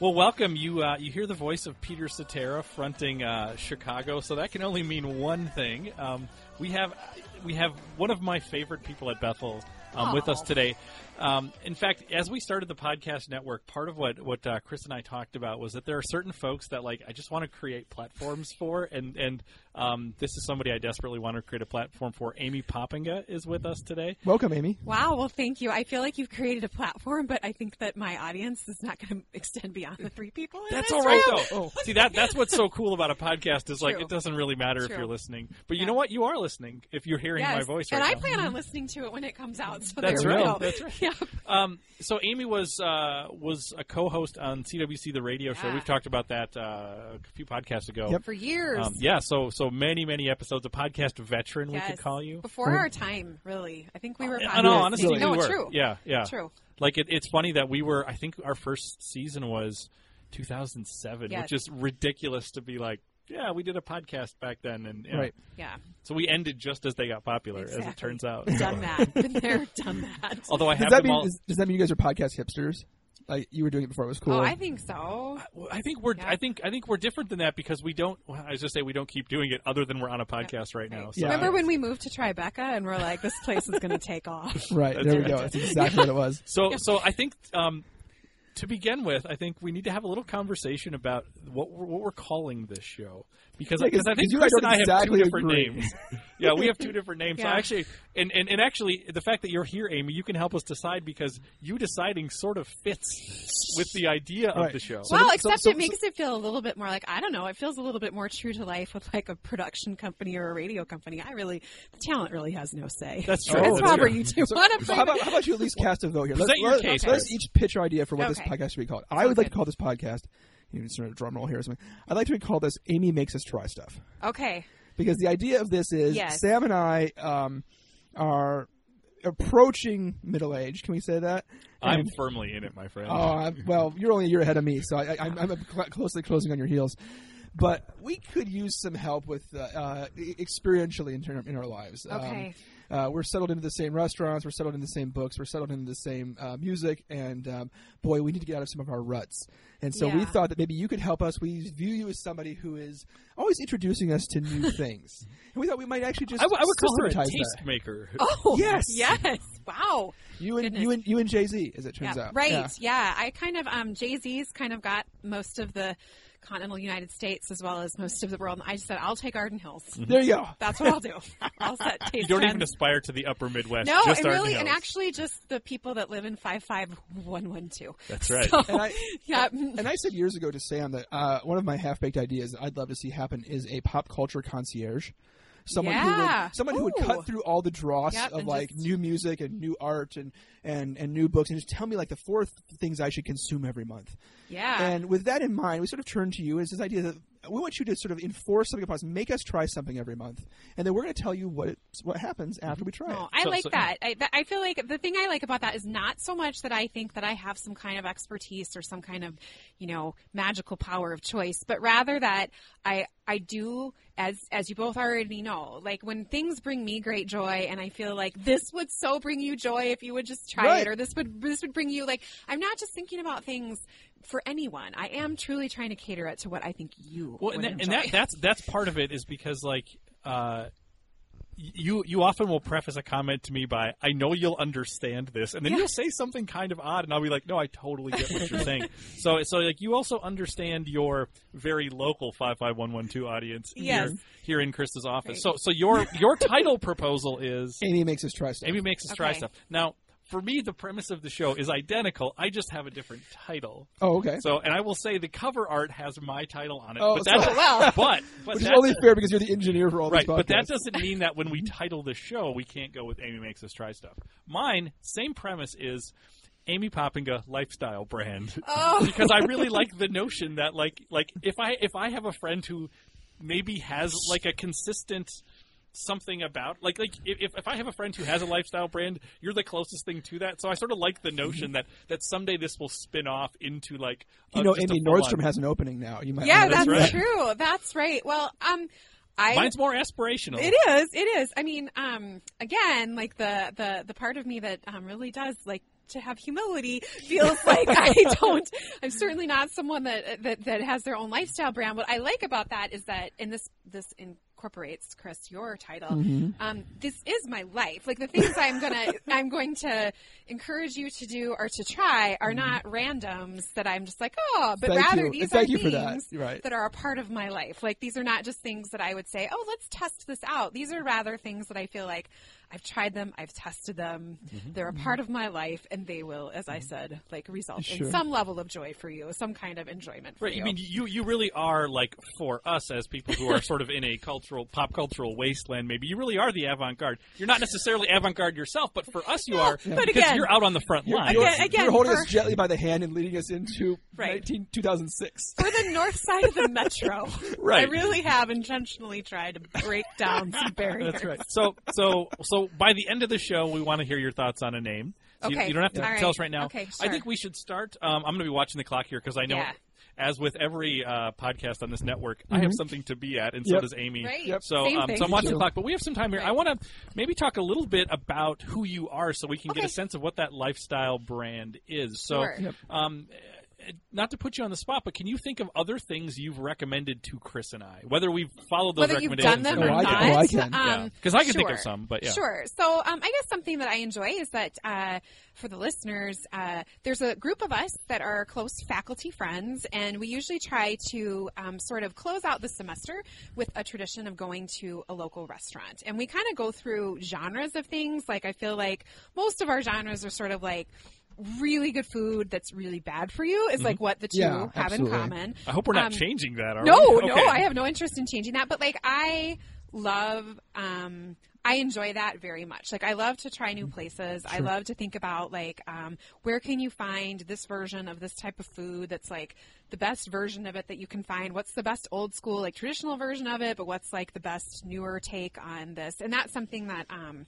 Well, welcome. You uh, you hear the voice of Peter Cetera fronting uh, Chicago, so that can only mean one thing. Um, we have we have one of my favorite people at Bethel um, with us today. Um, in fact, as we started the podcast network, part of what what uh, Chris and I talked about was that there are certain folks that like I just want to create platforms for, and and um, this is somebody I desperately want to create a platform for. Amy Poppinga is with us today. Welcome, Amy. Wow, well, thank you. I feel like you've created a platform, but I think that my audience is not going to extend beyond the three people. in That's all right room. though. See that that's what's so cool about a podcast is like it doesn't really matter if you're listening, but you Yeah. know what? You are listening if you're hearing my Yes, voice and I now. plan on listening to it when it comes out. So That's there we right. go. That's right. Yeah. Um, so Amy was uh, was a co-host on CWC the radio show. We've talked about that uh, a few podcasts ago. Yep. For years. Um, yeah, so so many many episodes. A podcast veteran, we could call you. Before our time, really. I think we were. Uh, In podcast- honestly, Really? no, we it's were. true. Yeah, yeah. True. Like it, it's funny that we were. I think our first season was 2007, Yes. which is ridiculous to be like. Yeah, we did a podcast back then, and yeah. Right. Yeah. So we ended just as they got popular, as it turns out. Done that. Been there, done that. Although I Does have that them mean all. does, does that mean you guys are podcast hipsters? Like you were doing it before it was cool. Oh, I think so. I think we're Yeah. I think I think we're different than that because we don't. Well, I was just say we don't keep doing it other than we're on a podcast right now. So Yeah. Remember when we moved to Tribeca and we're like, this place is going to take off? right That's there we right. go. That's exactly what it was. So so I think um, to begin with, I think we need to have a little conversation about what we're, what we're calling this show because Yeah, 'cause- because I think 'cause you and I Chris and I have exactly two different agree. names. yeah, we have two different names. So actually, and, and and actually, the fact that you're here, Amy, you can help us decide because you deciding sort of fits with the idea of the show. So well, the- so- except so- it makes it feel a little bit more like I don't know. It feels a little bit more true to life with like a production company or a radio company. I really, the talent really has no say. That's true. As oh, That's Robert, true. you do So, want to so how, about, how about you at least cast a vote here? Present your let, case, Let's each pitch our idea for what this podcast should be called. I would like to call this podcast. You can start a drum roll here or something. I'd like to call this "Amy makes us try stuff" Okay. because the idea of this is Yes. Sam and I um, are approaching middle age. Can we say that? I'm And- firmly in it, my friend. Oh, I'm, well, you're only a year ahead of me, so I, I, I'm, I'm cl- closely closing on your heels. But we could use some help with uh, uh, experientially in, ter- in our lives. Um, Okay. Uh, we're settled into the same restaurants. We're settled in the same books. We're settled into the same uh, music. And um, boy, we need to get out of some of our ruts. And so we thought that maybe you could help us. We view you as somebody who is always introducing us to new things. And we thought we might actually just I, w- I would call her a systematize taste maker. Oh Yes. yes! Wow. You and Goodness. you and you and Jay Z, as it turns Yeah, out. right. Yeah. Yeah. I kind of um Jay Z's kind of got most of the continental United States as well as most of the world. And I just said I'll take Arden Hills. There you go. That's what I'll do. I'll set taste You don't even aspire to the upper Midwest. No, just and Arden really, and actually, just the people that live in five five one one two. That's right. So, And I- yeah, And I said years ago to Sam that uh, one of my half baked ideas that I'd love to see happen is a pop culture concierge. Someone who would someone who would cut through all the dross Yep, of like just- new music and new art and, and, and new books and just tell me like the four th- things I should consume every month. yeah. And with that in mind, we sort of turn to you as this idea that we want you to sort of enforce something upon us, make us try something every month, and then we're going to tell you what it, what happens mm-hmm. after we try Oh, it. I So- like so- that. I, that. I feel like the thing I like about that is not so much that I think that I have some kind of expertise or some kind of, you know, magical power of choice, but rather that I I do as as you both already know, like when things bring me great joy, and I feel like this would so bring you joy if you would just try Right. it, or this would this would bring you like I'm not just thinking about things for anyone. I am truly trying to cater it to what I think you Well, would and, that, and that that's that's part of it is because like uh, you you often will preface a comment to me by I know you'll understand this, and then Yeah. you'll say something kind of odd, and I'll be like, no, I totally get what you're saying. So so like you also understand your very local five five one one two audience Yes. here here in Krista's office. Right. So so your your title proposal is Amy makes us try stuff. Amy makes us try stuff. Now. For me, the premise of the show is identical. I just have a different title. oh, okay. So, and I will say the cover art has my title on it. Oh, but that's so- well. but but Which is only fair because you're the engineer for all right. these podcasts. But that doesn't mean that when we title the show, we can't go with Amy makes us try stuff. Mine, same premise is. Amy Poppinga lifestyle brand Oh. because I really like the notion that like like if I if I have a friend who maybe has like a consistent something about like like if, if I have a friend who has a lifestyle brand, you're the closest thing to that. So I sort of like the notion that that someday this will spin off into like you know, just a Amy Nordstrom has an opening now. You might yeah, That's that's, right. true. That's right. Well, um, I Mine's more aspirational. It is. It is. I mean, um, again, like the the the part of me that um, really does like to have humility feels like I don't. I'm certainly not someone that that that has their own lifestyle brand. What I like about that is that in this this incorporates Chris your title. Um, this is my life. Like the things I'm gonna I'm going to encourage you to do or to try are not randoms that I'm just like oh, but Thank rather you. these Thank are things that. Right. that are a part of my life. Like these are not just things that I would say, oh, let's test this out. These are rather things that I feel like I've tried them, I've tested them, Mm-hmm. they're a part of my life, and they will, as I said, like result Sure. in some level of joy for you, some kind of enjoyment for Right. you. I mean, you you really are like for us as people who are sort of in a cultural pop cultural wasteland. Maybe you really are the avant garde. You're not necessarily avant garde yourself, but for us, you are but because again- you're out on the front line. You're, Again- again, you're holding for- us gently by the hand and leading us into Right. 19, 2006. for the north side of the metro, Right. I really have intentionally tried to break down some barriers. That's right. So so so by the end of the show, we want to hear your thoughts on a name. So you- Okay. you, don't have to All tell right. us right now. Okay, I think we should start. Um, I'm going to be watching the clock here because I know. Yeah. As with every uh, podcast on this network, I have something to be at, and so does Amy. Right. Yep. So, Same um, thing. so I'm watching the clock, but we have some time here. I want to maybe talk a little bit about who you are, so we can get a sense of what that lifestyle brand is. So, Sure. Yep. um, not to put you on the spot, but can you think of other things you've recommended to Chris and I? Whether we've followed those Whether you've recommendations done them or or Oh, I not. can. Oh, I can. yeah, Um, because I can think of some, but yeah. Sure. So um, I guess something that I enjoy is that uh, for the listeners, uh, there's a group of us that are close faculty friends, and we usually try to um, sort of close out the semester with a tradition of going to a local restaurant. And we kind of go through genres of things. Like I feel like most of our genres are sort of like really good food that's really bad for you is like what the two Yeah, have absolutely. in common. I hope we're not Um, changing that. Are no, we? no, I have no interest in changing that. But like, I love, um, I enjoy that very much. Like, I love to try new places. I love to think about like, um, where can you find this version of this type of food that's like the best version of it that you can find? What's the best old school, like traditional version of it? But what's like the best newer take on this? And that's something that, um,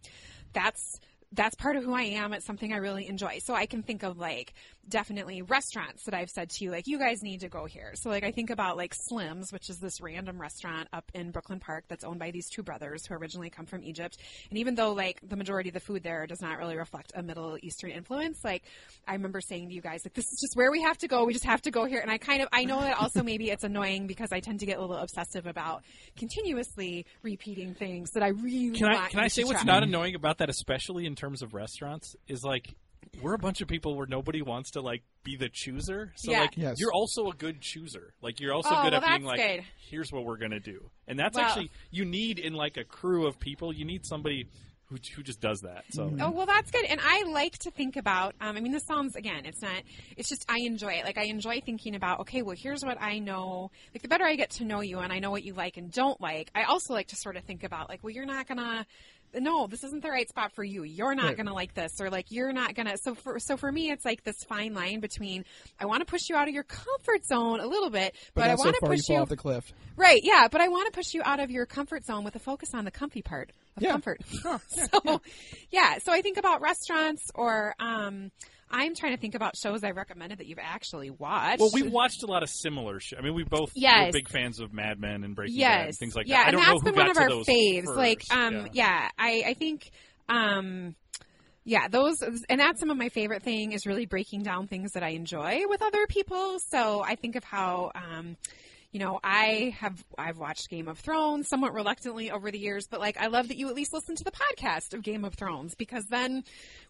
that's that's part of who I am. It's something I really enjoy. So I can think of like definitely restaurants that I've said to you, like, you guys need to go here. So like I think about like Slim's, which is this random restaurant up in Brooklyn Park that's owned by these two brothers who originally come from Egypt. And even though like the majority of the food there does not really reflect a Middle Eastern influence, like I remember saying to you guys, like, this is just where we have to go. We just have to go here. And I kind of, I know that also maybe it's annoying because I tend to get a little obsessive about continuously repeating things that I really Can I can I say what's try. not annoying about that, especially in terms of restaurants, is like we're a bunch of people where nobody wants to like be the chooser. So Yeah. like Yes. you're also a good chooser. Like you're also Oh, good well, at being like, good. here's what we're gonna do, and that's Well- actually you need in like a crew of people. You need somebody who who just does that. So Oh well, that's good. And I like to think about. Um, I mean, the sounds again. It's not. It's just I enjoy it. Like I enjoy thinking about. Okay, well, here's what I know. Like the better I get to know you, and I know what you like and don't like. I also like to sort of think about like, well, you're not gonna. No, this isn't the right spot for you. You're not Right. gonna like this, or like you're not gonna. So for so for me, it's like this fine line between I want to push you out of your comfort zone a little bit, but, But, I want to you push fall you off the cliff. Right, yeah, but I want to push you out of your comfort zone with a focus on the comfy part of Yeah. comfort. so, yeah. so I think about restaurants or um, I'm trying to think about shows I recommended that you've actually watched. Well, we've watched a lot of similar shows. I mean, we both Yes. were big fans of Mad Men and Breaking Bad and things like yeah, that. I and don't that's been one of our faves. first. Like, um, yeah. yeah, I, I think, um, yeah, those, and that's some of my favorite thing is really breaking down things that I enjoy with other people. So I think of how, um, you know, I have I've watched Game of Thrones somewhat reluctantly over the years, but like I love that you at least listen to the podcast of Game of Thrones because then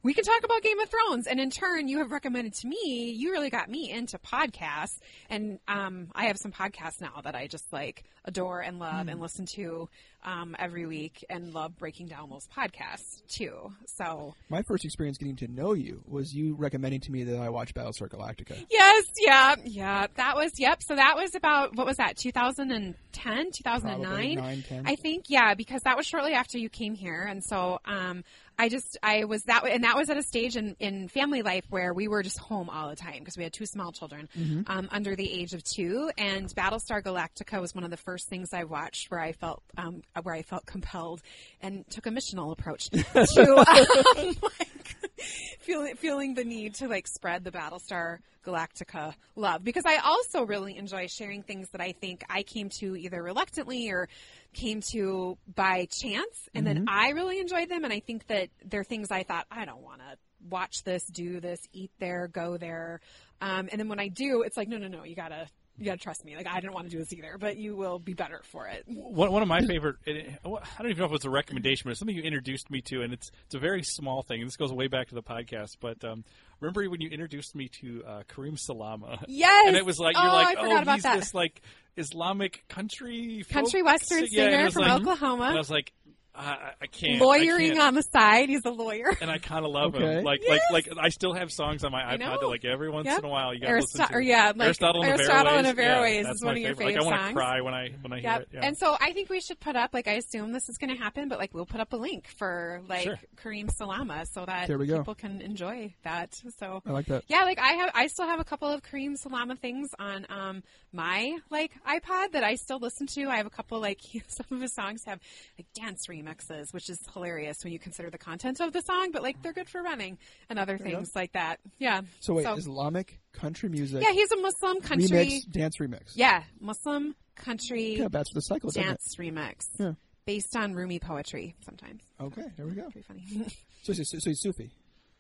we can talk about Game of Thrones, and in turn, you have recommended to me. You really got me into podcasts, and um, I have some podcasts now that I just like adore and love and listen to um, every week, and love breaking down those podcasts too. So My first experience getting to know you was you recommending to me that I watch Battlestar Galactica. Yes, yeah, yeah. That was yep. So that was about what was that? 2010, 2009. Probably 9, 10. I think yeah, because that was shortly after you came here, and so um, I just I was that and that was at a stage in in family life where we were just home all the time because we had two small children um, under the age of two, and Battlestar Galactica was one of the first things I watched where I felt um, where I felt compelled and took a missional approach to like feeling feeling the need to like spread the Battlestar Galactica love. Because I also really enjoy sharing things that I think I came to either reluctantly or came to by chance. And then I really enjoyed them. And I think that they're things I thought I don't want to watch this, do this, eat there, go there. Um, and then when I do, it's like, no, no, no, you gotta, you gotta trust me. Like I didn't want to do this either, but you will be better for it. One, one of my favorite, I don't even know if it's a recommendation, but it's something you introduced me to, and it's it's a very small thing. This goes way back to the podcast, but um, remember when you introduced me to uh, Kareem Salama? Yes. and it was like you're Oh, like, oh, he's that. this like Islamic country folk Country western yeah, singer from like- Oklahoma. And I was like, I, I- I can't I Lawyering can't. on the side. He's a lawyer. and I kind of love Okay. him. Like, Yes. like, like, I still have songs on my I iPod know. that, like, every once Yep. in a while, you got to listen to. or yeah, like Aristotle and the Aristotle and the Fairways. Fairways yeah, is one of your favorite. Like, I want to songs. cry when I when I hear it. Yeah. And so I think we should put up, like, I assume this is going to happen, but like, we'll put up a link for like Sure. Kareem Salama so that There we go. people can enjoy that. So I like that. yeah, like I have, I still have a couple of Kareem Salama things on um my like iPod that I still listen to. I have a couple like some of his songs have like dance remixes, which is hilarious when you consider the content of the song, but like they're good for running and other things like that. Yeah. So wait, Islamic country music yeah, he's a Muslim country. remix, dance remix. Yeah, Muslim country Kind that's the cycle, dance remix Yeah. based on Rumi poetry. Sometimes Okay, there we go. pretty funny. So, so, so he's Sufi.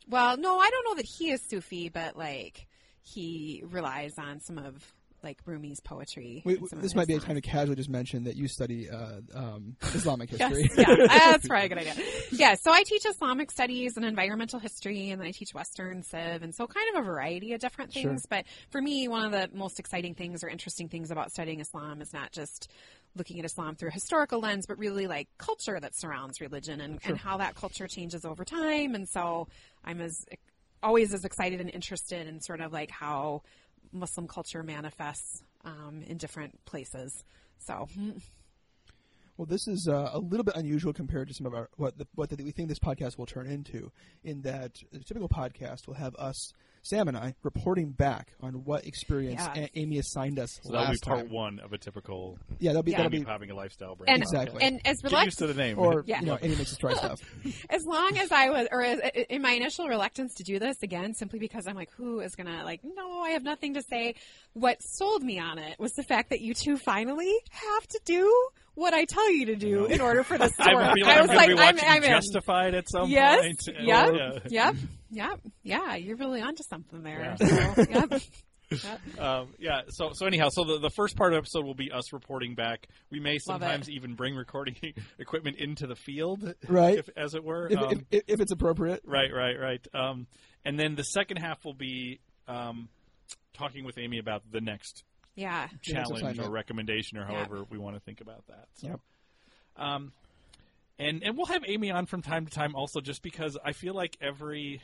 well, no, I don't know that he is Sufi, but like he relies on some of like Rumi's poetry. Wait, this might be a songs. time to casually just mention that you study uh, um, Islamic Yes, history. yeah, that's probably a good idea. Yeah, so I teach Islamic studies and environmental history, and then I teach Western Civ, and so kind of a variety of different things. Sure. But for me, one of the most exciting things or interesting things about studying Islam is not just looking at Islam through a historical lens, but really like culture that surrounds religion and, and how that culture changes over time. And so I'm as always as excited and interested in sort of like how Muslim culture manifests um, in different places. So Well, this is uh, a little bit unusual compared to some of our what the, what the, we think this podcast will turn into. In that a typical podcast will have us, Sam and I, reporting back on what experience Yeah. A- Amy assigned us so that'll be part time. one of a typical Yeah, that'll be Yeah. that'll Amy be having a lifestyle brand. and Exactly. and as Get used to the name. or Yeah. you know Amy makes us try stuff. as long as I was, or as, in my initial reluctance to do this again, simply because I'm like, who is gonna like? No, I have nothing to say. What sold me on it was the fact that you two finally have to do what I tell you to do in order for this to I work. feel like I I'm was like, be I'm, I'm in. Justified at some Yes. point. and- Yep. yeah. Yep. Yep. Yeah. You're really onto something there. Yeah. So, yep. Yep. Um, yeah. So so anyhow, so the, the first part of the episode will be us reporting back. We may sometimes even bring recording equipment into the field, Right. if, as it were. If, Um, if, if it's appropriate. right, right, right. Um, and then the second half will be um, talking with Amy about the next Yeah. challenge or recommendation or Yeah. however we want to think about that. So, Yep. um, and and we'll have Amy on from time to time also, just because I feel like every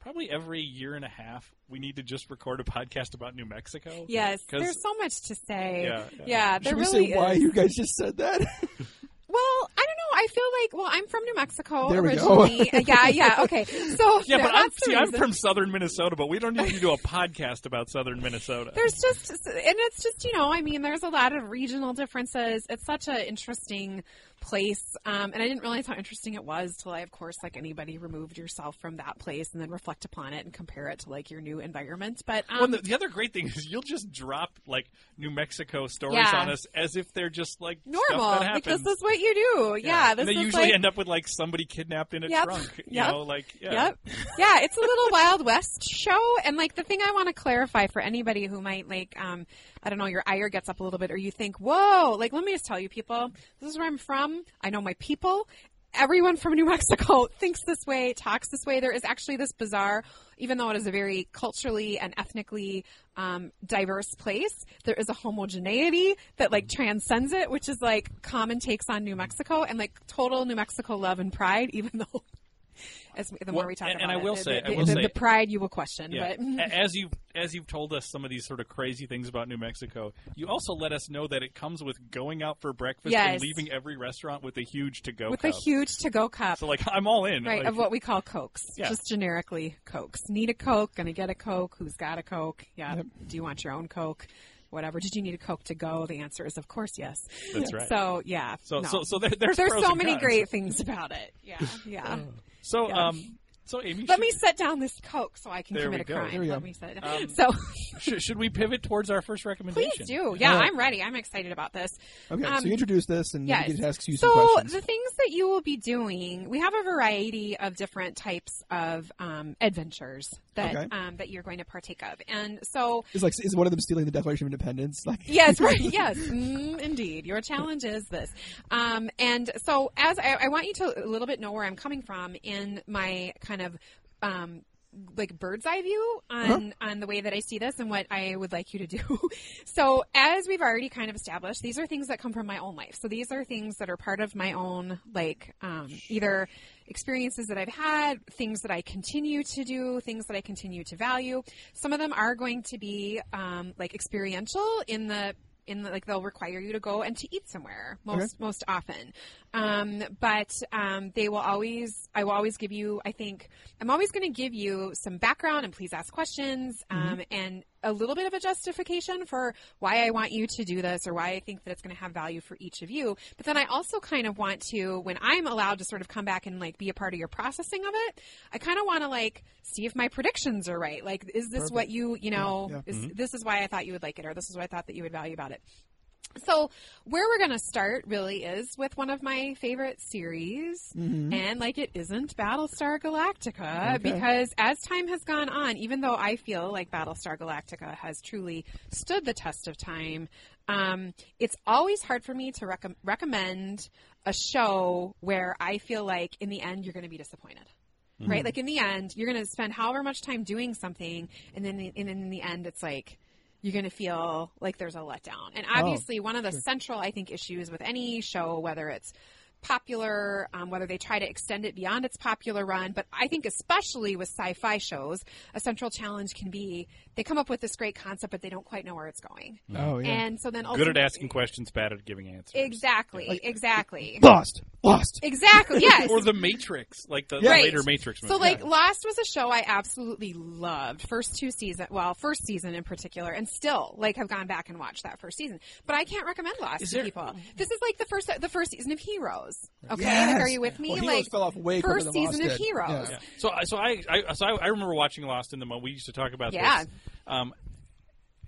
probably every year and a half we need to just record a podcast about New Mexico. Yes. 'Cause- There's so much to say. Yeah, yeah. Yeah. there Should we really say why you guys just said that? Well, I don't know. I feel like well, I'm from New Mexico There we go. originally. Uh, yeah, yeah. Okay, so Yeah, no, but I'm, see, I'm from southern Minnesota, but we don't need to do a podcast about southern Minnesota. There's just, and it's just you know, I mean, there's a lot of regional differences. It's such an interesting place, um, and I didn't realize how interesting it was till I, of course, like anybody, removed yourself from that place and then reflect upon it and compare it to like your new environment. But um, well, the, the other great thing is you'll just drop like New Mexico stories Yeah. on us as if they're just like normal, like this is what you do. Yeah, this and they usually like, end up with like somebody kidnapped in a Yep. trunk. You Yep. know, like yeah. Yep. Yeah, it's a little Wild West show. And like the thing I want to clarify for anybody who might like, um, I don't know, your ire gets up a little bit or you think, whoa, like let me just tell you people, this is where I'm from. I know my people. Everyone from New Mexico thinks this way, talks this way. There is actually this bizarre, even though it is a very culturally and ethnically um, diverse place, there is a homogeneity that like transcends it, which is like common takes on New Mexico and like total New Mexico love and pride, even though as we, the more Well, we talk and- about and I will the, say- the, I will the, say- the pride you will question. Yeah. But. As you've as you've told us some of these sort of crazy things about New Mexico, you also let us know that it comes with going out for breakfast and leaving every restaurant with a huge to go with cup. a huge to-go cup, so like I'm all in. right, Like, of what we call cokes, Yeah. just generically cokes. Need a coke? Gonna get a coke? Who's got a coke? Yeah. Yep. Do you want your own coke? Whatever. Did you need a coke to go? The answer is, of course, yes. That's right. So yeah. so no. so so there, there's there's pros so and many cons. great things about it. Yeah. Yeah. Oh. So Yeah. um so Amy, Let should- me set down this coke so I can There commit we a go. crime. There we Let go. me set it Um, So should, should we pivot towards our first recommendation? Please do. Yeah, All right. I'm ready. I'm excited about this. Okay, Um, so you introduce this, and Yes. we can ask you so some questions. the things that you will be doing, we have a variety of different types of um, adventures that Okay. um, that you're going to partake of, and so Is like is one of them stealing the Declaration of Independence? Like yes, right, yes, mm, indeed. Your challenge is this, um, and so as I, I want you to a little bit know where I'm coming from in my kind of. Um, like bird's eye view on on the way that I see this and what I would like you to do. so as we've already kind of established, these are things that come from my own life. So these are things that are part of my own like um, either experiences that I've had, things that I continue to do, things that I continue to value. Some of them are going to be um, like experiential in the in the, like they'll require you to go and to eat somewhere most most often. Um, but um, they will always i will always give you i think i'm always going to give you some background and please ask questions um, and a little bit of a justification for why i want you to do this or why i think that it's going to have value for each of you. But then i also kind of want to when i'm allowed to sort of come back and like be a part of your processing of it i kind of want to like see if my predictions are right. Like is this what you you know Yeah, is mm-hmm. this is why I thought you would like it, or this is what I thought that you would value about it. So, where we're going to start really is with one of my favorite series, and like it isn't Battlestar Galactica, Okay. because as time has gone on, even though I feel like Battlestar Galactica has truly stood the test of time, um, it's always hard for me to recom recommend a show where I feel like in the end you're going to be disappointed right? Like in the end, you're going to spend however much time doing something, and then the, and then in the end, it's like you're going to feel like there's a letdown. And oh, obviously, one of the central, I think, issues with any show, whether it's popular, um, whether they try to extend it beyond its popular run, but I think especially with sci-fi shows, a central challenge can be they come up with this great concept, but they don't quite know where it's going. oh yeah, And so then Good at asking questions, bad at giving answers. Exactly, exactly. lost, lost. Exactly. Yes. Or the Matrix, like the, Yeah. the later Matrix movie. So like Lost was a show I absolutely loved. First two season, well, first season in particular, and still like have gone back and watched that first season. But I can't recommend Lost Is to there- people. This is like the first the first season of Heroes. Okay, Yes. like, are you with me? Well, Heroes like fell off way first than season Lost of did. Heroes. Yeah. Yeah. So, I- so I, I, so I, I remember watching Lost in the moment. We used to talk about Yeah. this. Um,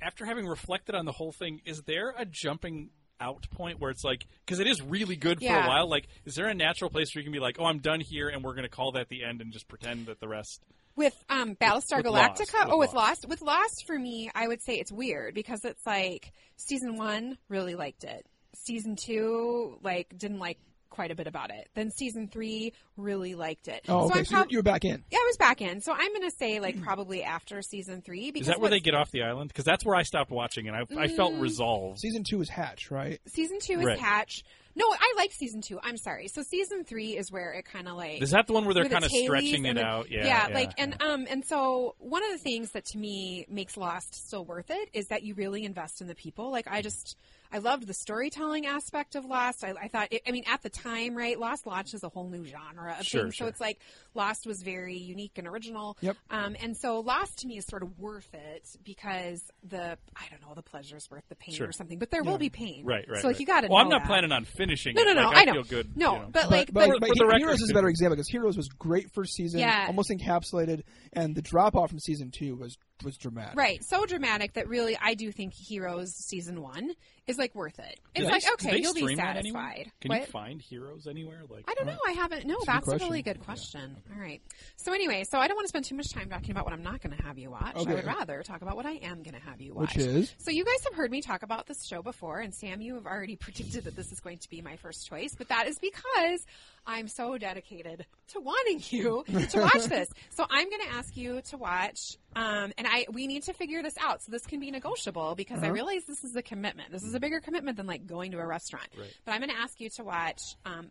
after having reflected on the whole thing, is there a jumping out point where it's like, because it is really good for Yeah. a while. Like, is there a natural place where you can be like, oh, I'm done here, and we're going to call that the end and just pretend that the rest? With um, Battlestar with Galactica, Lost, oh, with with Lost. with Lost for me, I would say it's weird because it's like season one really liked it, season two like didn't like quite a bit about it, then season three really liked it. Oh, so okay. I'm So you're, prob- you're back in. Yeah, I was back in. So I'm going to say like probably after season three because Is that where they get off the island? Because that's where I stopped watching, and I, I felt Mm. resolved. Season two is Hatch, right? season two is Right. Hatch. No, I like season two. I'm sorry. So season three is where it kind of like Is that the one where they're kind of tailies stretching it the- out? Yeah, yeah, like and um and so one of the things that to me makes Lost still worth it is that you really invest in the people. Like I just I loved the storytelling aspect of Lost. I, I thought it, I mean at the time, right? Lost launches a whole new genre of Sure, things. sure. So it's like Lost was very unique and original. Yep. Um, and so Lost to me is sort of worth it because the I don't know the pleasure is worth the pain Sure. or something. But there will be pain. Right, right. So like right. you got to. Well, I'm not that. planning on finishing. No, it. no, no. Like, I I know. feel good. No, you know. but like, but, but, but He- Heroes is a better example because Heroes was great first season, Yeah. almost encapsulated, and the drop off from season two was was dramatic. Right, so dramatic that really I do think Heroes season one is like worth it. It's Do like they- okay, you'll be stream that anywhere? satisfied. Can What? you find heroes anywhere? Like I don't know. I haven't. No, that's a, question. really good question. All right. So anyway, so I don't want to spend too much time talking about what I'm not going to have you watch. I would rather talk about what I am going to have you watch. Which is So you guys have heard me talk about this show before, and Sam, you have already predicted that this is going to be my first choice, but that is because I'm so dedicated to wanting you to watch this. So I'm going to ask you to watch, um, and I we need to figure this out. So this can be negotiable because I Uh-huh. realize this is a commitment. This is a bigger commitment than like going to a restaurant. Right. But I'm going to ask you to watch. Um,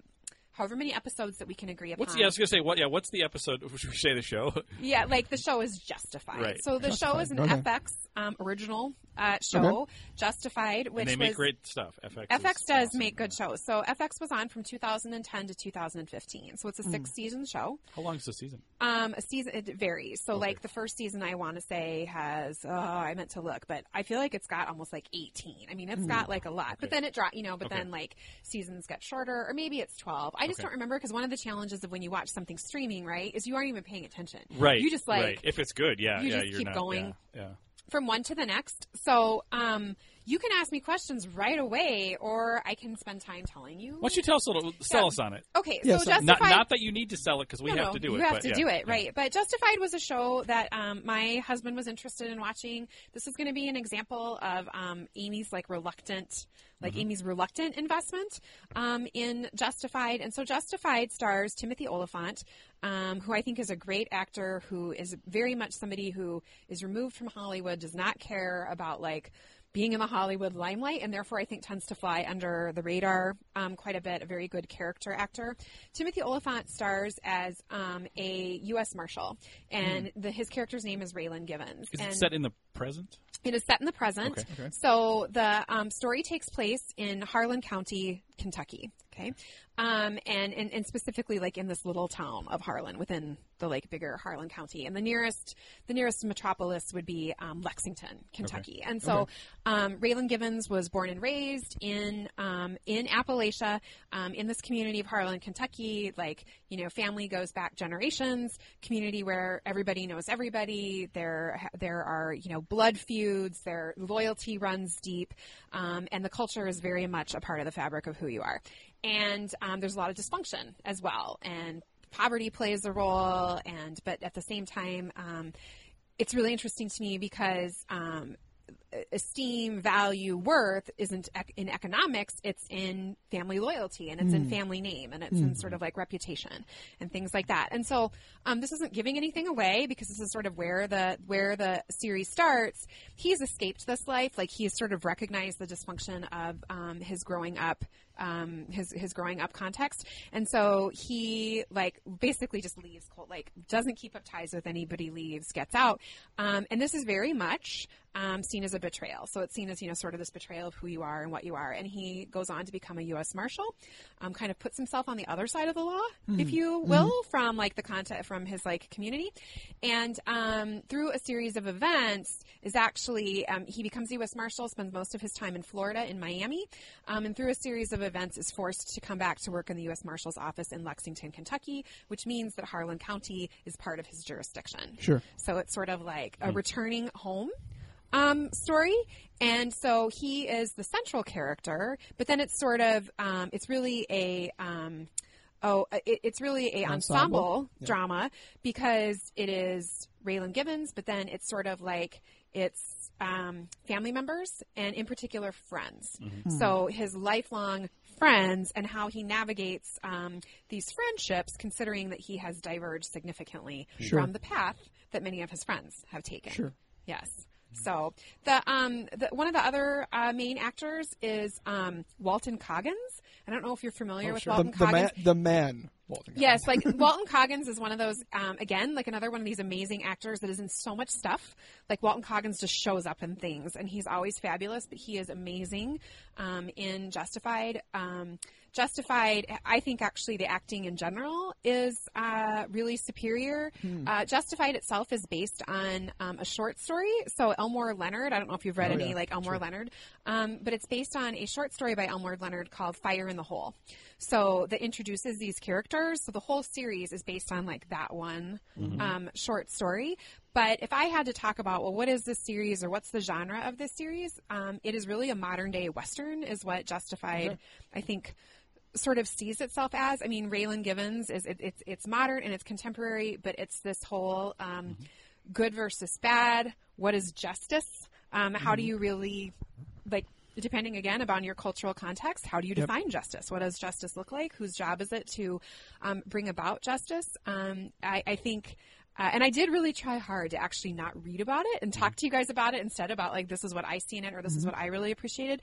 However many episodes that we can agree upon. What's yeah? I was gonna say what? Yeah, what's the episode? Should we say the show? Yeah, like the show is Justified. Right. So the show is an okay. FX um, original uh, show, Justified, which and they make was great stuff. FX. FX is does awesome. make good shows. So FX was on from 2010 to 2015. So Hmm. it's a six season show. How long is the season? Um, a season it varies. So like the first season, I want to say has oh I meant to look, but I feel like it's got almost like 18. I mean, it's got like a lot, but then it dropped, you know. But Okay. then like seasons get shorter, or maybe it's 12. I just Okay. don't remember because one of the challenges of when you watch something streaming, right, is you aren't even paying attention. Right. You just like right. if it's good, yeah, you yeah, just you're keep not, going. Yeah. yeah. from one to the next. So um, you can ask me questions right away, or I can spend time telling you. Why don't you tell us a little, sell Yeah. us on it? Okay, Yeah, so so- Not, Justified. not that you need to sell it because we No, have no, to do you it. have but to yeah, do it, yeah. right? But Justified was a show that um, my husband was interested in watching. This is going to be an example of um, Amy's like reluctant, like Mm-hmm. Amy's reluctant investment um, in Justified. And so Justified stars Timothy Olyphant, um, who I think is a great actor, who is very much somebody who is removed from Hollywood, does not care about like being in the Hollywood limelight, and therefore I think tends to fly under the radar um, quite a bit. A very good character actor. Timothy Olyphant stars as um, a U.S. Marshal, and the, his character's name is Raylan Givens. Is and it set in the present? It is set in the present. Okay. Okay. So the um, story takes place in Harlan County, Kentucky. Okay, um, and, and and specifically like in this little town of Harlan within the like bigger Harlan County, and the nearest the nearest metropolis would be um, Lexington, Kentucky. And so um, Raylan Givens was born and raised in um, in Appalachia, um, in this community of Harlan, Kentucky. Like you know, family goes back generations. Community where everybody knows everybody. There there are you know blood feuds. Their loyalty runs deep, um, and the culture is very much a part of the fabric of who you are. And um, there's a lot of dysfunction as well, and poverty plays a role. And but at the same time. Um, it's really interesting to me because um, esteem, value, worth isn't ec- in economics, it's in family loyalty and it's in family name and it's in sort of like reputation and things like that. And so um, this isn't giving anything away because this is sort of where the where the series starts. He's escaped this life, like he's sort of recognized the dysfunction of um, his growing up um, his his growing up context, and so he like basically just leaves cold, like doesn't keep up ties with anybody, leaves, gets out, um, and this is very much um, seen as a betrayal. So it's seen as you know sort of this betrayal of who you are and what you are, and he goes on to become a U.S. Marshal, um, kind of puts himself on the other side of the law, if you will, from like the content from his like community, and um, through a series of events is actually um, he becomes a U.S. Marshal, spends most of his time in Florida, in Miami, um, and through a series of events is forced to come back to work in the U.S. Marshal's office in Lexington, Kentucky, which means that Harlan County is part of his jurisdiction. Sure. So it's sort of like a returning home um, story. And so he is the central character, but then it's sort of, um, it's really a, um, oh, it, it's really a Ensemble? ensemble drama because it is Raylan Givens, but then it's sort of like it's um, family members and in particular friends. So his lifelong friends and how he navigates um, these friendships, considering that he has diverged significantly Sure. from the path that many of his friends have taken. Sure. Yes. So the um the, one of the other uh, main actors is um, Walton Goggins. I don't know if you're familiar with The, Walton the Goggins. man, the man, Walton. Yes, like Walton Goggins is one of those um, again, like another one of these amazing actors that is in so much stuff. Like Walton Goggins just shows up in things, and he's always fabulous. But he is amazing um, in Justified. Um, Justified, I think actually the acting in general is uh, really superior. Uh, Justified itself is based on um, a short story. So Elmore Leonard, I don't know if you've read Oh, any yeah. like Elmore Leonard, um, but it's based on a short story by Elmore Leonard called Fire in the Hole. So that introduces these characters. So the whole series is based on like that one um, short story. But if I had to talk about, well, what is this series or what's the genre of this series? Um, it is really a modern day Western, is what Justified, I think, sort of sees itself as. I mean, Raylan Givens is it, it's it's modern and it's contemporary, but it's this whole um, good versus bad. What is justice? Um, how do you really like? Depending again upon your cultural context, how do you define justice? What does justice look like? Whose job is it to um, bring about justice? Um, I, I think. Uh, and I did really try hard to actually not read about it and talk to you guys about it instead about like this is what I see in it or this is what I really appreciated.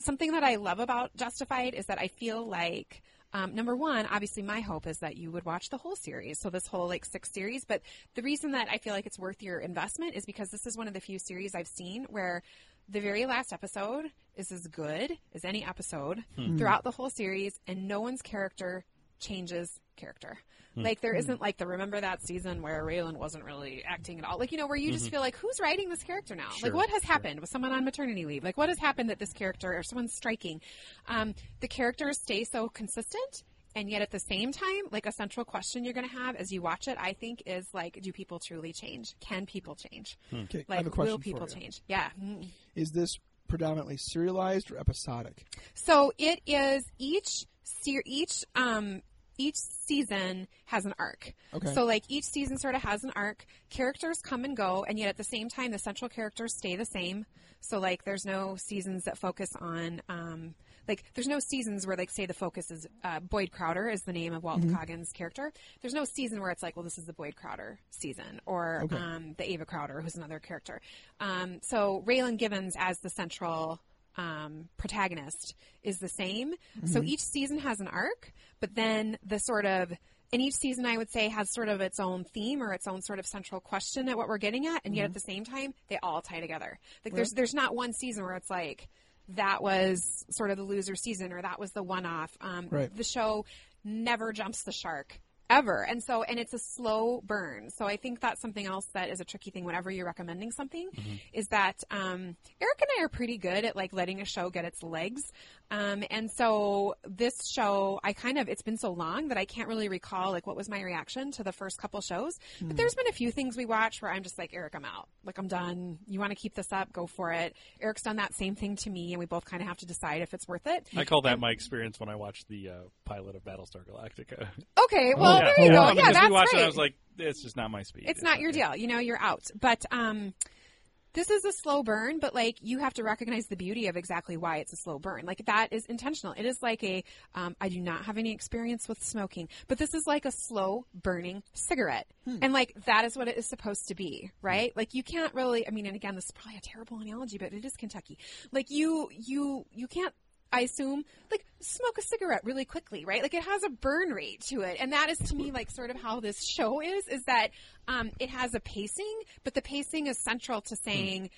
Something that I love about Justified is that I feel like um, number one, obviously, my hope is that you would watch the whole series, so this whole like six series. But the reason that I feel like it's worth your investment is because this is one of the few series I've seen where the very last episode is as good as any episode throughout the whole series, and no one's character changes character. Like there isn't like the remember that season where Raylan wasn't really acting at all. Like you know where you just feel like who's writing this character now? like what has happened? Was someone on maternity leave? Like what has happened that this character or someone's striking? Um, the characters stay so consistent and yet at the same time, like a central question you're going to have as you watch it, I think is like, do people truly change? Can people change? Okay, I Like, have a question will people for you. change? Yeah. Mm. Is this predominantly serialized or episodic? So it is each se- each um each season has an arc. Okay. So like each season sort of has an arc. Characters come and go, and yet at the same time, the central characters stay the same. So like there's no seasons that focus on um like there's no seasons where like say the focus is uh, Boyd Crowder is the name of Walt Goggins' character. There's no season where it's like well this is the Boyd Crowder season or Okay. um, the Ava Crowder who's another character. Um, so Raylan Givens as the central um, protagonist is the same. So each season has an arc, but then the sort of and each season I would say has sort of its own theme or its own sort of central question at what we're getting at, and yet at the same time they all tie together. Like there's there's not one season where it's like that was sort of the loser season or that was the one off. Um, Right. The show never jumps the shark ever. And so and it's a slow burn. So i think that's something else that is a tricky thing whenever you're recommending something is that um, eric and i are pretty good at like letting a show get its legs. Um, and so this show i kind of it's been so long that i can't really recall like what was my reaction to the first couple shows. But there's been a few things we watch where i'm just like eric i'm out. Like i'm done. You want to keep this up? Go for it. Eric's done that same thing to me and we both kind of have to decide if it's worth it. I call that my experience when I watched the uh, pilot of Battlestar Galactica. okay well yeah. there you Oh, go wow. yeah that's we watched great it, I was like, it's just not my speed. it's not your deal. You know, you're out. But um, this is a slow burn, but like you have to recognize the beauty of exactly why it's a slow burn. Like that is intentional. It is like a, um, I do not have any experience with smoking, but this is like a slow burning cigarette. And like that is what it is supposed to be, right? Like you can't really, I mean, and again, this is probably a terrible analogy, but it is Kentucky. Like you, you, you can't I assume, like smoke a cigarette really quickly, right? Like it has a burn rate to it, and that is to me like sort of how this show is. Is that um, it has a pacing, but the pacing is central to saying.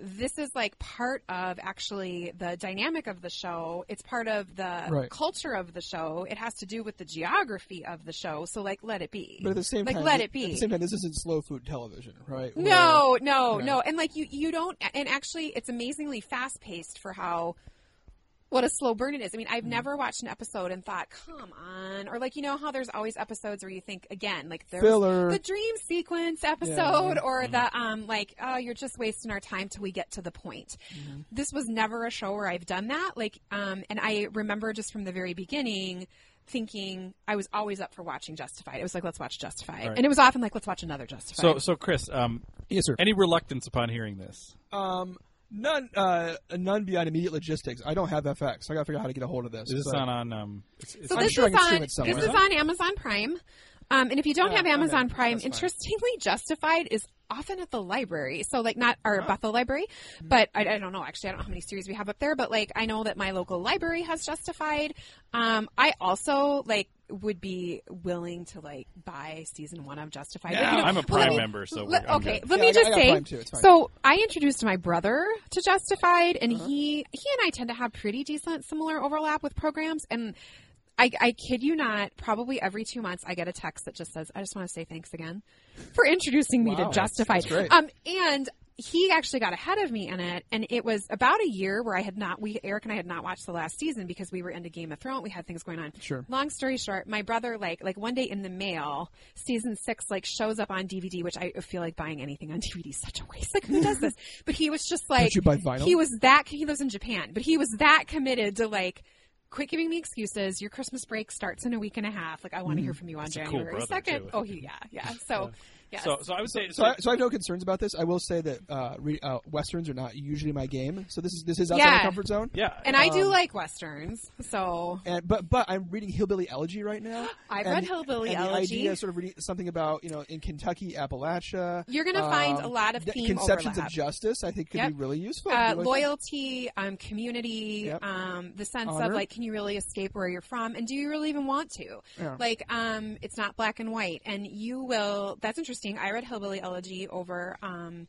This is like part of actually the dynamic of the show. It's part of the Right. culture of the show. It has to do with the geography of the show. So, like, let it be. But at the same like, time, let it be. At the same time, this isn't slow food television, right? Where- No, no, Yeah. no. And like you, you don't. And actually, it's amazingly fast paced for how what a slow burn it is. I mean, I've Mm-hmm. never watched an episode and thought, "Come on," or like you know how there's always episodes where you think again, like there's Filler. the dream sequence episode, or the um like, oh, you're just wasting our time till we get to the point. Mm-hmm. This was never a show where I've done that. Like, um, and I remember just from the very beginning. Thinking I was always up for watching Justified. It was like, let's watch Justified. Right. And it was often like, let's watch another Justified. So, so Chris, um, Yes, sir. any reluctance upon hearing this? Um, none, uh, none beyond immediate logistics. I don't have FX. So I got to figure out how to get a hold of this. Is this but- on on? Um, it's, it's So I'm this sure I is can stream on it somewhere. this is on Amazon Prime. Um, and if you don't Yeah, have okay. Amazon Prime, That's fine. interestingly, Justified is often at the library. So like not our Bethel library, Hmm. but I, I don't know actually. I don't know how many series we have up there, but like I know that my local library has Justified. Um, I also like would be willing to like buy season one of Justified. Like, you know, I'm a Prime let me- member, so let- okay, good. let Yeah, me I got- just I got say. Prime too, it's fine. So I introduced my brother to Justified, and Uh-huh. he he and I tend to have pretty decent similar overlap with programs, and I, I kid you not, probably every two months I get a text that just says, "I just want to say thanks again for introducing me Wow, to Justified." that's great. Um, and he actually got ahead of me in it, and it was about a year where I had not, we Eric and I had not watched the last season because we were into Game of Thrones. We had things going on. Sure. Long story short, my brother like like one day in the mail, season six like shows up on DVD, which I feel like buying anything on DVD is such a waste. Like who does this? But he was just like you buy vinyl? he was that he lives in Japan, but he was that committed to like quit giving me excuses. Your Christmas break starts in a week and a half. Like I want to hear from you on cool January second. too. Oh, he, yeah, yeah. So, yes. So, so I would say. So I, so I have no concerns about this. I will say that uh, re- uh, westerns are not usually my game. So this is this is outside Yeah. my comfort zone. yeah, and I do um, like westerns. So And but but I'm reading Hillbilly Elegy right now. I've and- read Hillbilly and Elegy. The idea of sort of reading something about you know in Kentucky, Appalachia. You're gonna find a lot of the theme conceptions overlap. of justice. I think could Yep. be really useful. uh, really loyalty, um, community, Yep. um, the sense Honor. of like, can you really escape where you're from, and do you really even want to? Yeah. Like, um, it's not black and white, and you will. That's interesting. I read Hillbilly Elegy over. Um,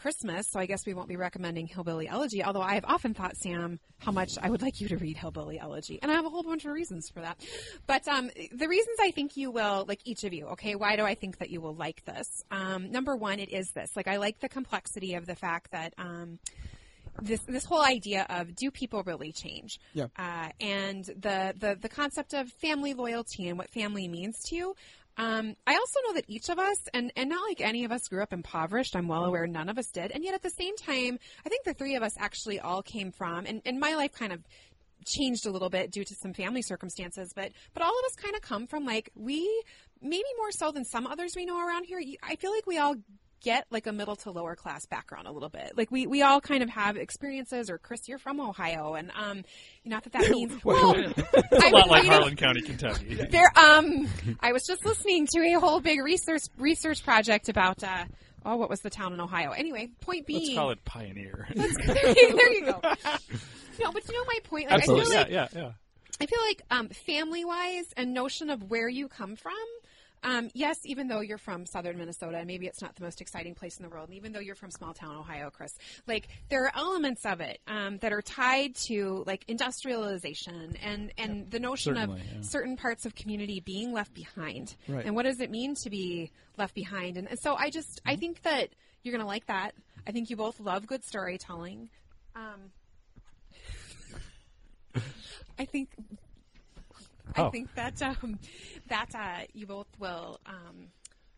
Christmas, so I guess we won't be recommending Hillbilly Elegy. Although I have often thought, Sam, how much I would like you to read Hillbilly Elegy, and I have a whole bunch of reasons for that. But um, the reasons I think you will, like each of you, okay, why do I think that you will like this? Um, number one, it is this. Like I like the complexity of the fact that. Um, this this whole idea of do people really change? Yeah. Uh, and the, the the concept of family loyalty and what family means to you. Um, I also know that each of us, and, and not like any of us grew up impoverished, I'm well aware none of us did. And yet at the same time, I think the three of us actually all came from, and, and my life kind of changed a little bit due to some family circumstances, but, but all of us kind of come from like, we, maybe more so than some others we know around here, I feel like we all get like a middle to lower class background a little bit. Like we, we all kind of have experiences or Chris, you're from Ohio and, um, not that that means, well, It's I a lot like reading- Harlan County, Kentucky. there, um, I was just listening to a whole big research research project about, uh, oh, what was the town in Ohio? Anyway, point being, Let's call it Pioneer. there, you, there you go. No, but you know my point. Like, I feel Absolutely. like Yeah, yeah, yeah. I feel like um, family wise and notion of where you come from. Um, yes, even though you're from southern Minnesota, and maybe it's not the most exciting place in the world, and even though you're from small town Ohio, Chris, like there are elements of it um, that are tied to like industrialization and and the notion Certainly, of yeah. certain parts of community being left behind, Right. and what does it mean to be left behind? And, and so I just I think that you're gonna like that. I think you both love good storytelling. Um, I think I Oh. think that um, that uh, you both will um,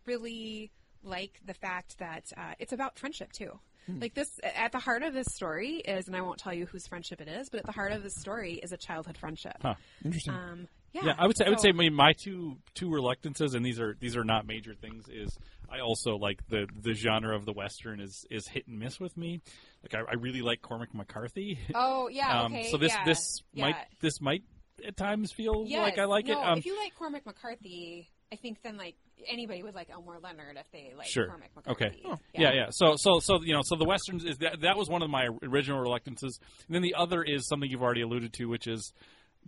really like the fact that uh, it's about friendship too. Hmm. Like this, at the heart of this story is, and I won't tell you whose friendship it is, but at the heart of this story is a childhood friendship. Huh. Interesting. Um, yeah, Yeah, I would say I would say my, my two two reluctances, and these are these are not major things. Is I also like the the genre of the western is is hit and miss with me. Like I, I really like Cormac McCarthy. Oh yeah, um, okay. so this yeah, this yeah. might this might at times feel Yes, like I like no, it. Um, if you like Cormac McCarthy, I think then like anybody would like Elmore Leonard if they like Sure. Cormac McCarthy. Okay. Yeah. yeah, So, so, so you know, so the westerns is that that was one of my original reluctances. And then the other is something you've already alluded to, which is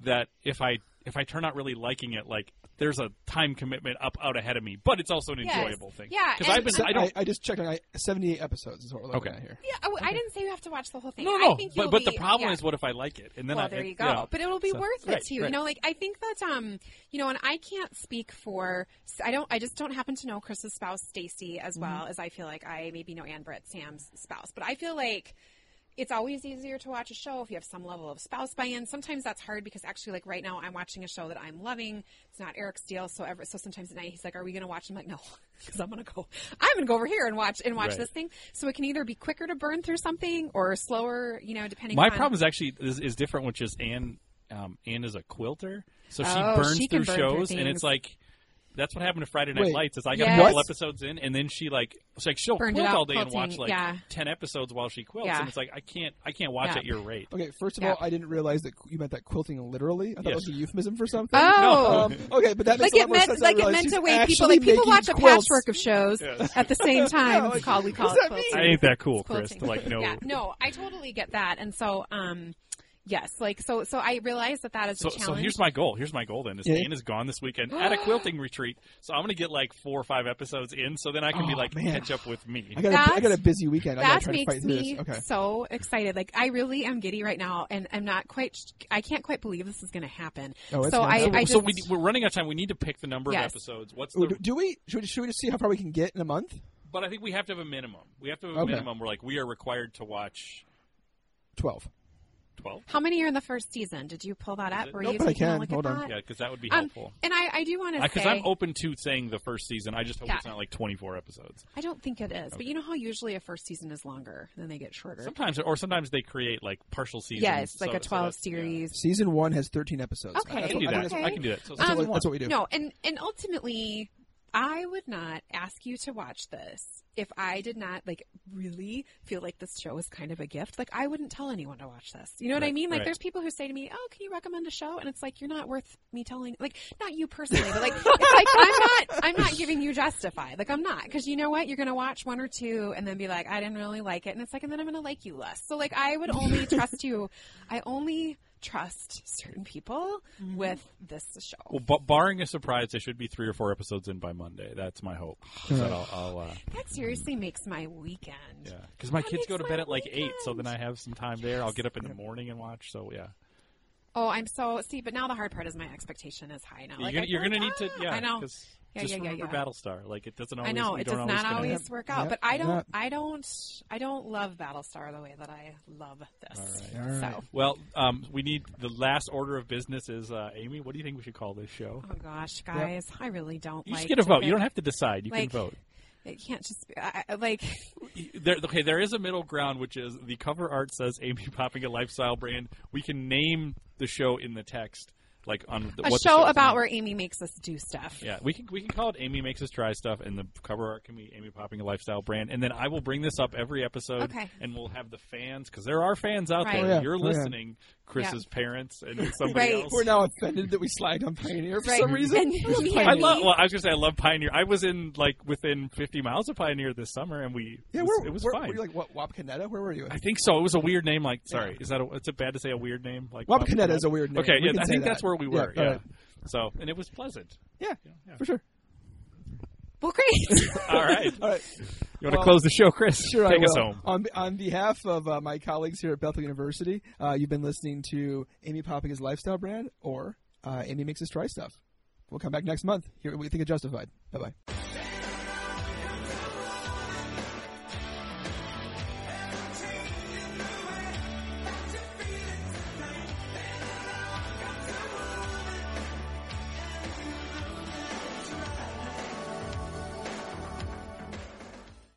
that if I if I turn out really liking it, like there's a time commitment up out ahead of me, but it's also an Yes. enjoyable thing. Yeah, because I've been I don't. I, just checked on I, 78 episodes is what we're looking Okay. at here. Yeah, I, I didn't say you have to watch the whole thing. no, I no, think but you'll but the problem yeah. is, what if I like it? And then well, I, there you it- go. know, but it'll be so- worth right, it too. You right. know, like I think that um, you know, and I can't speak for. I don't. I just don't happen to know Chris's spouse Stacy as Mm-hmm. well as I feel like I maybe know Anne Britt Sam's spouse. But I feel like. It's always easier to watch a show if you have some level of spouse buy-in. Sometimes that's hard because actually, like right now, I'm watching a show that I'm loving. It's not Eric's deal, so ever so sometimes at night he's like, "Are we going to watch?" I'm like, "No," because I'm going to go. I'm going to go over here and watch and watch Right. this thing. So it can either be quicker to burn through something or slower, you know, depending. My on... problem is actually is, is different, which is Anne. Um, Anne is a quilter, so she Oh, burns she through burn through shows, and it's like that's what happened to Friday Night Wait. Lights. Is I got Yes. a couple episodes in, and then she like it's like she'll Burned it quilt out all day and watch like yeah. ten episodes while she quilts, Yeah. and it's like I can't I can't watch Yeah. at your rate. Okay, first of Yeah. all, I didn't realize that you meant that quilting literally. I thought Yes. it was a euphemism for something. Oh. Um, okay, but that makes like a lot it more meant sense. like it meant to way people like people making watch a patchwork of shows at the same time. like, It's called we call what it does that quilting. I ain't that cool, Chris. To like know. Yeah, no, I totally get that, and so um, yes, like so so I realize that that is So, a so challenge. here's my goal. Here's my goal. Then is Yeah. Anne is gone this weekend at a quilting retreat. So I'm gonna get like four or five episodes in. So then I can be Oh, like man. catch up with me. I got, a, I got a busy weekend. I got that to try to makes fight through me this. Okay. so excited. Like I really am giddy right now, and I'm not quite. I can't quite believe this is going to happen. Oh, it's so gonna I, happen. I so just, we, we're running out of time. We need to pick the number Yes. of episodes. What's the? do, do we should, we should we just see how far we can get in a month? But I think we have to have a minimum. We have to have a Okay. minimum. We're like we are required to watch Twelve. Twelve. how many are in the first season? Did you pull that up? it? Were Nope, you but I taking a can. look Hold at on. that? Yeah, because that would be Um, helpful. and I, I do want to Because I'm open to saying the first season. I just hope Yeah. it's not like 24 episodes. I don't think it is, but you know how usually a first season is longer, and then they get shorter. Sometimes, or sometimes they create like partial seasons. Yes, like so- a so 12 yeah. series. Season one has thirteen episodes. Okay. I That's can do what- that. okay. I can do that. So That's, season what, one. that's what we do. No, and and ultimately, I would not ask you to watch this if I did not like really feel like this show is kind of a gift. Like I wouldn't tell anyone to watch this. You know what I mean? Like right. there's people who say to me, "Oh, can you recommend a show?" And it's like you're not worth me telling. Like not you personally, but like it's like I'm not I'm not giving you justified. Like I'm not because you know what? You're gonna watch one or two and then be like, I didn't really like it, and it's like, and then I'm gonna like you less. So like I would only trust you. I only trust certain people with this show. Well, b- barring a surprise, there should be three or four episodes in by Monday. That's my hope. that I'll, I'll uh, That seriously makes my weekend. yeah, because my That kids go to bed at like eight, so then. I have some time there. I'll get up in the morning and watch. So yeah, Oh, I'm so see, but now the hard part is my expectation is high now. you're Like, gonna, you're feel gonna like, need to ah, yeah. I know. 'Cause Yeah, Just yeah, yeah, remember yeah. Battlestar. Like it doesn't always. I know it don't does not connect. always work out, Yep, but I don't, yep. I don't, I don't love Battlestar the way that I love this. All right. All right. So, Well, um, we need the last order of business is uh, Amy. What do you think we should call this show? oh gosh, guys, I really don't You like. just get a to vote. You don't have to decide. You like- can vote. It can't just be I, I- like. There, okay, there is a middle ground, which is the cover art says Amy popping a lifestyle brand. We can name the show in the text, like on the, A what show show's about name. where Amy makes us do stuff. Yeah, we can we can call it Amy makes us try stuff, and the cover art can be Amy popping a lifestyle brand, and then I will bring this up every episode, Okay. and we'll have the fans because there are fans out Right. there. Oh, yeah. You're Oh, yeah. listening, Chris's parents and somebody Right. else. We're now offended that we slagged on Pioneer for Right. some reason. I love. Well, I was gonna say I love Pioneer. I was in like within 50 miles of Pioneer this summer, and we yeah, it was, where, it was where, fine. Were you like what, Wapakoneta? Where were you? I think so. It was a weird name. Like, sorry, is that a, is it bad to say a weird name? Like Wapakoneta is a weird name. Okay, We yeah, I think that. that's where we were. Yeah. all right. So, and it was pleasant. Yeah, Yeah. for sure. Well, great. All right. All right. You want to close the show, Chris? Sure, Take I us home. On, on behalf of uh, my colleagues here at Bethel University, uh, you've been listening to Amy Popping lifestyle brand or uh, Amy makes us try stuff. We'll come back next month. Here, we think of Justified. Bye bye.